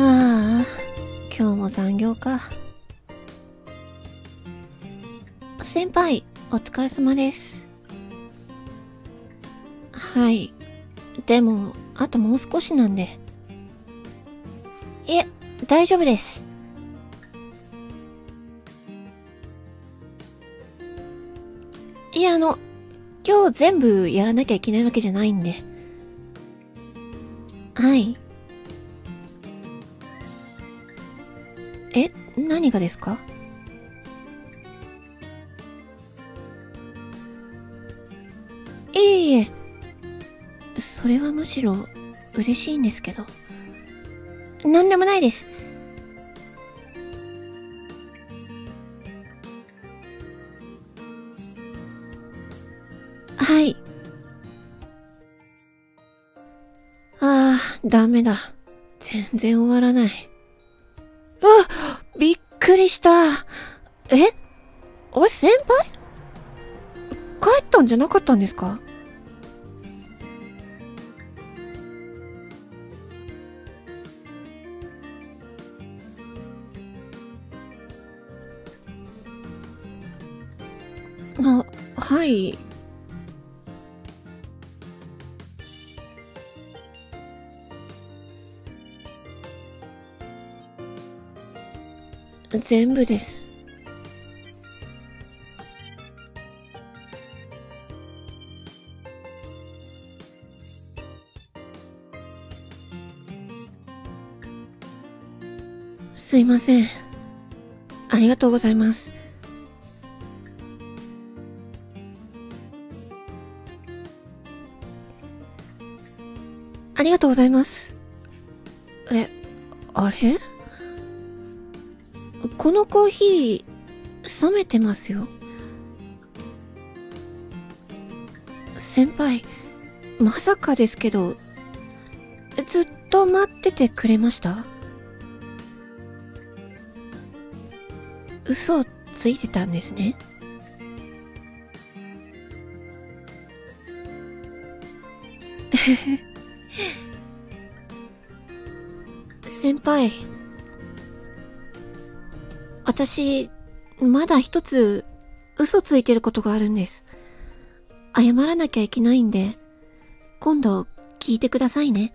ああ、今日も残業か。先輩、お疲れ様です。はい。でも、あともう少しなんで。いえ、大丈夫です。いや、あの、今日全部やらなきゃいけないわけじゃないんで。はい。え、何がですか？いえいえ。それはむしろ嬉しいんですけど。なんでもないです。はい。ああ、ダメだ。全然終わらない。あびっくりした。え？おい、先輩？帰ったんじゃなかったんですか？あ、はい。全部です。すいません。ありがとうございます。ありがとうございます。え、あれ？このコーヒー、冷めてますよ。先輩、まさかですけど、ずっと待っててくれました？嘘をついてたんですね。先輩、私、まだ一つ嘘ついてることがあるんです。謝らなきゃいけないんで、今度聞いてくださいね。